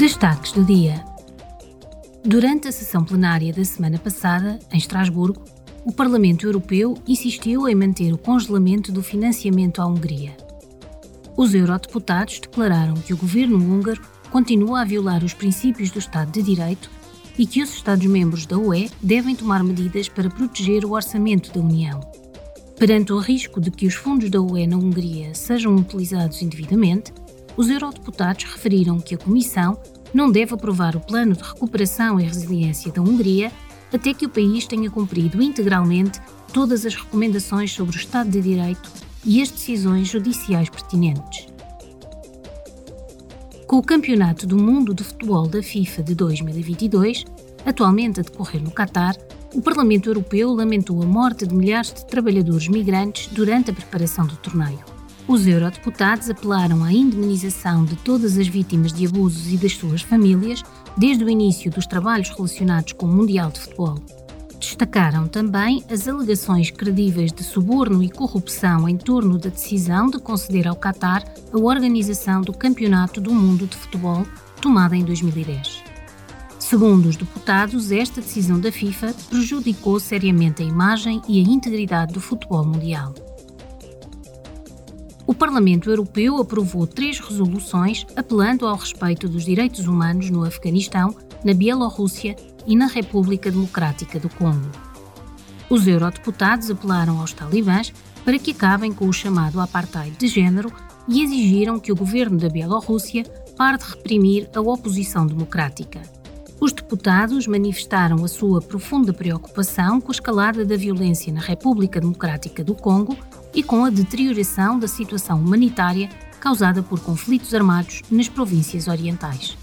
Destaques do dia. Durante a sessão plenária da semana passada, em Estrasburgo, o Parlamento Europeu insistiu em manter o congelamento do financiamento à Hungria. Os eurodeputados declararam que o governo húngaro continua a violar os princípios do Estado de Direito e que os Estados-membros da UE devem tomar medidas para proteger o orçamento da União. Perante o risco de que os fundos da UE na Hungria sejam utilizados indevidamente, os eurodeputados referiram que a Comissão não deve aprovar o plano de recuperação e resiliência da Hungria até que o país tenha cumprido integralmente todas as recomendações sobre o Estado de Direito e as decisões judiciais pertinentes. Com o Campeonato do Mundo de Futebol da FIFA de 2022, atualmente a decorrer no Catar, o Parlamento Europeu lamentou a morte de milhares de trabalhadores migrantes durante a preparação do torneio. Os eurodeputados apelaram à indemnização de todas as vítimas de abusos e das suas famílias desde o início dos trabalhos relacionados com o Mundial de Futebol. Destacaram também as alegações credíveis de suborno e corrupção em torno da decisão de conceder ao Qatar a organização do Campeonato do Mundo de Futebol, tomada em 2010. Segundo os deputados, esta decisão da FIFA prejudicou seriamente a imagem e a integridade do futebol mundial. O Parlamento Europeu aprovou três resoluções apelando ao respeito dos direitos humanos no Afeganistão, na Bielorrússia e na República Democrática do Congo. Os eurodeputados apelaram aos talibãs para que acabem com o chamado apartheid de género e exigiram que o governo da Bielorrússia pare de reprimir a oposição democrática. Os deputados manifestaram a sua profunda preocupação com a escalada da violência na República Democrática do Congo e com a deterioração da situação humanitária causada por conflitos armados nas províncias orientais.